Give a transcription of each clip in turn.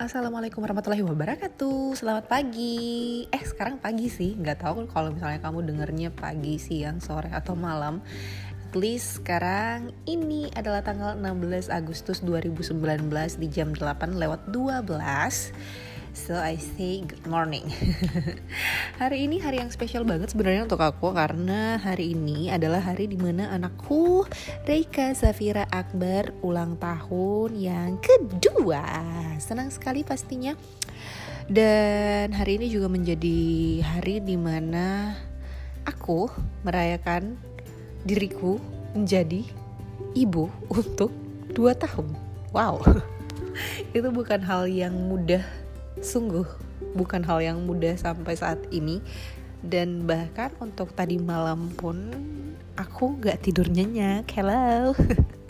assalamualaikum warahmatullahi wabarakatuh. Selamat pagi. Eh sekarang pagi sih, nggak tahu kalau misalnya kamu dengernya pagi, siang, sore atau malam. At least sekarang ini adalah tanggal 16 Agustus 2019 di jam 8 lewat 12 So I say good morning. hari ini hari yang spesial banget sebenarnya untuk aku karena hari ini adalah hari di mana anakku Reika Zafira Akbar ulang tahun yang kedua. Senang sekali pastinya. Dan hari ini juga menjadi hari di mana aku merayakan diriku menjadi ibu untuk dua tahun. Wow, itu bukan hal yang mudah sungguh bukan hal yang mudah sampai saat ini. Dan bahkan untuk tadi malam pun aku gak tidur nyenyak. Hello.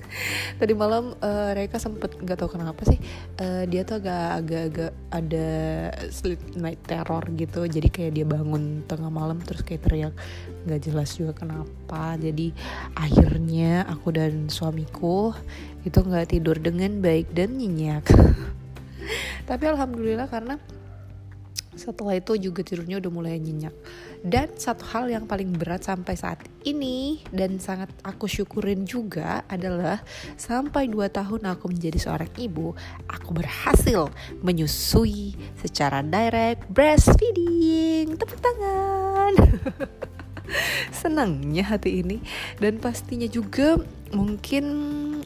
Tadi malam uh, Reka sempet nggak tahu kenapa sih uh, dia tuh agak agak ada sleep night terror gitu. Jadi kayak dia bangun tengah malam terus kayak teriak. Nggak jelas juga kenapa. Jadi akhirnya aku dan suamiku itu nggak tidur dengan baik dan nyenyak tapi alhamdulillah karena setelah itu juga tidurnya udah mulai nyenyak. Dan satu hal yang paling berat sampai saat ini dan sangat aku syukurin juga adalah sampai 2 tahun aku menjadi seorang ibu aku berhasil menyusui secara direct breastfeeding. Tepuk tangan senangnya hati ini. Dan pastinya juga mungkin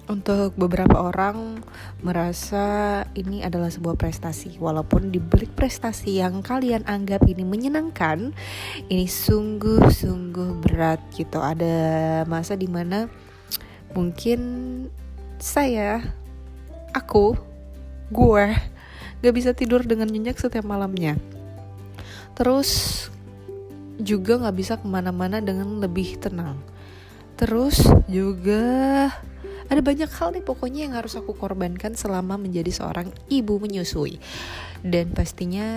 untuk beberapa orang merasa ini adalah sebuah prestasi. Walaupun di balik prestasi yang kalian anggap ini menyenangkan ini sungguh-sungguh berat gitu. Ada masa di mana mungkin saya aku gue gak bisa tidur dengan nyenyak setiap malamnya. Terus juga gak bisa ke mana-mana dengan lebih tenang. Terus juga ada banyak hal nih pokoknya yang harus aku korbankan selama menjadi seorang ibu menyusui. Dan pastinya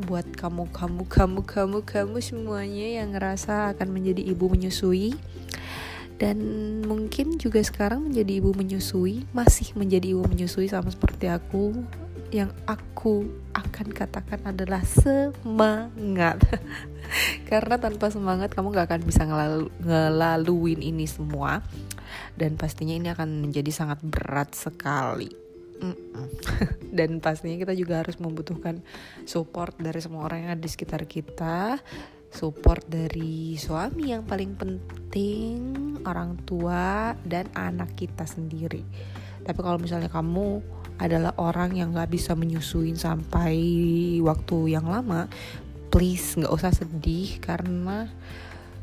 buat kamu kamu kamu kamu kamu semuanya yang ngerasa akan menjadi ibu menyusui. Dan mungkin juga sekarang menjadi ibu menyusui masih menjadi ibu menyusui sama seperti aku yang aku akan katakan adalah semangat. Karena tanpa semangat kamu gak akan bisa ngelalu, ngelaluin ini semua. Dan pastinya ini akan menjadi sangat berat sekali. Dan pastinya kita juga harus membutuhkan support dari semua orang yang ada di sekitar kita. Support dari suami yang paling penting orang tua dan anak kita sendiri. Tapi kalau misalnya kamu adalah orang yang gak bisa menyusuin sampai waktu yang lama please gak usah sedih karena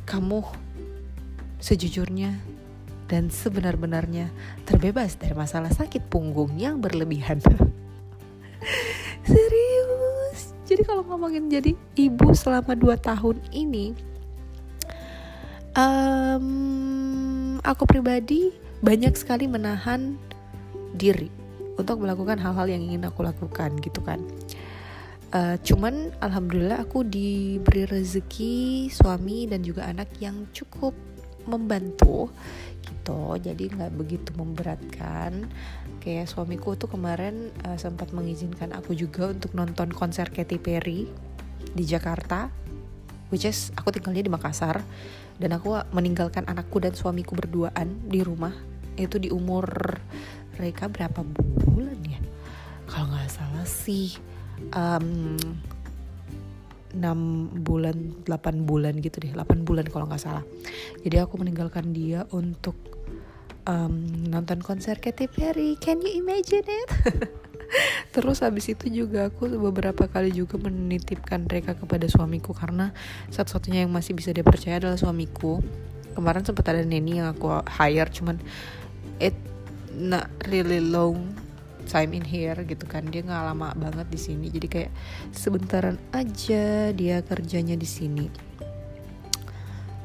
kamu sejujurnya dan sebenar-benarnya terbebas dari masalah sakit punggung yang berlebihan. Serius? Jadi kalau ngomongin jadi ibu selama 2 tahun ini um, aku pribadi banyak sekali menahan diri untuk melakukan hal-hal yang ingin aku lakukan gitu kan. Uh, cuman alhamdulillah aku diberi rezeki suami dan juga anak yang cukup membantu gitu. Jadi nggak begitu memberatkan. Kayak suamiku tuh kemarin uh, sempat mengizinkan aku juga untuk nonton konser Katy Perry di Jakarta which is aku tinggalnya di Makassar. Dan aku meninggalkan anakku dan suamiku berduaan di rumah itu di umur mereka berapa bulan ya? Kalau nggak salah sih um, 6 bulan 8 bulan gitu deh 8 bulan kalau nggak salah. Jadi aku meninggalkan dia untuk um, nonton konser Katy Perry. Can you imagine it? Terus habis itu juga aku beberapa kali juga menitipkan mereka kepada suamiku karena satu-satunya yang masih bisa dipercaya adalah suamiku. Kemarin sempat ada neni yang aku hire cuman it not really long time in here gitu kan. Dia nggak lama banget di sini. Jadi kayak sebentaran aja dia kerjanya di sini.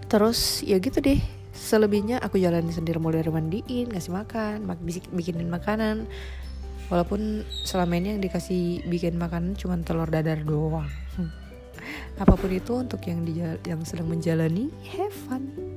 Terus ya gitu deh. Selebihnya aku jalani sendiri. Mulai dari mandiin ngasih makan mak bikinin makanan. Walaupun selama ini yang dikasih bikin makanan cuma telur dadar doang. Apa pun itu untuk yang di yang sedang menjalani have fun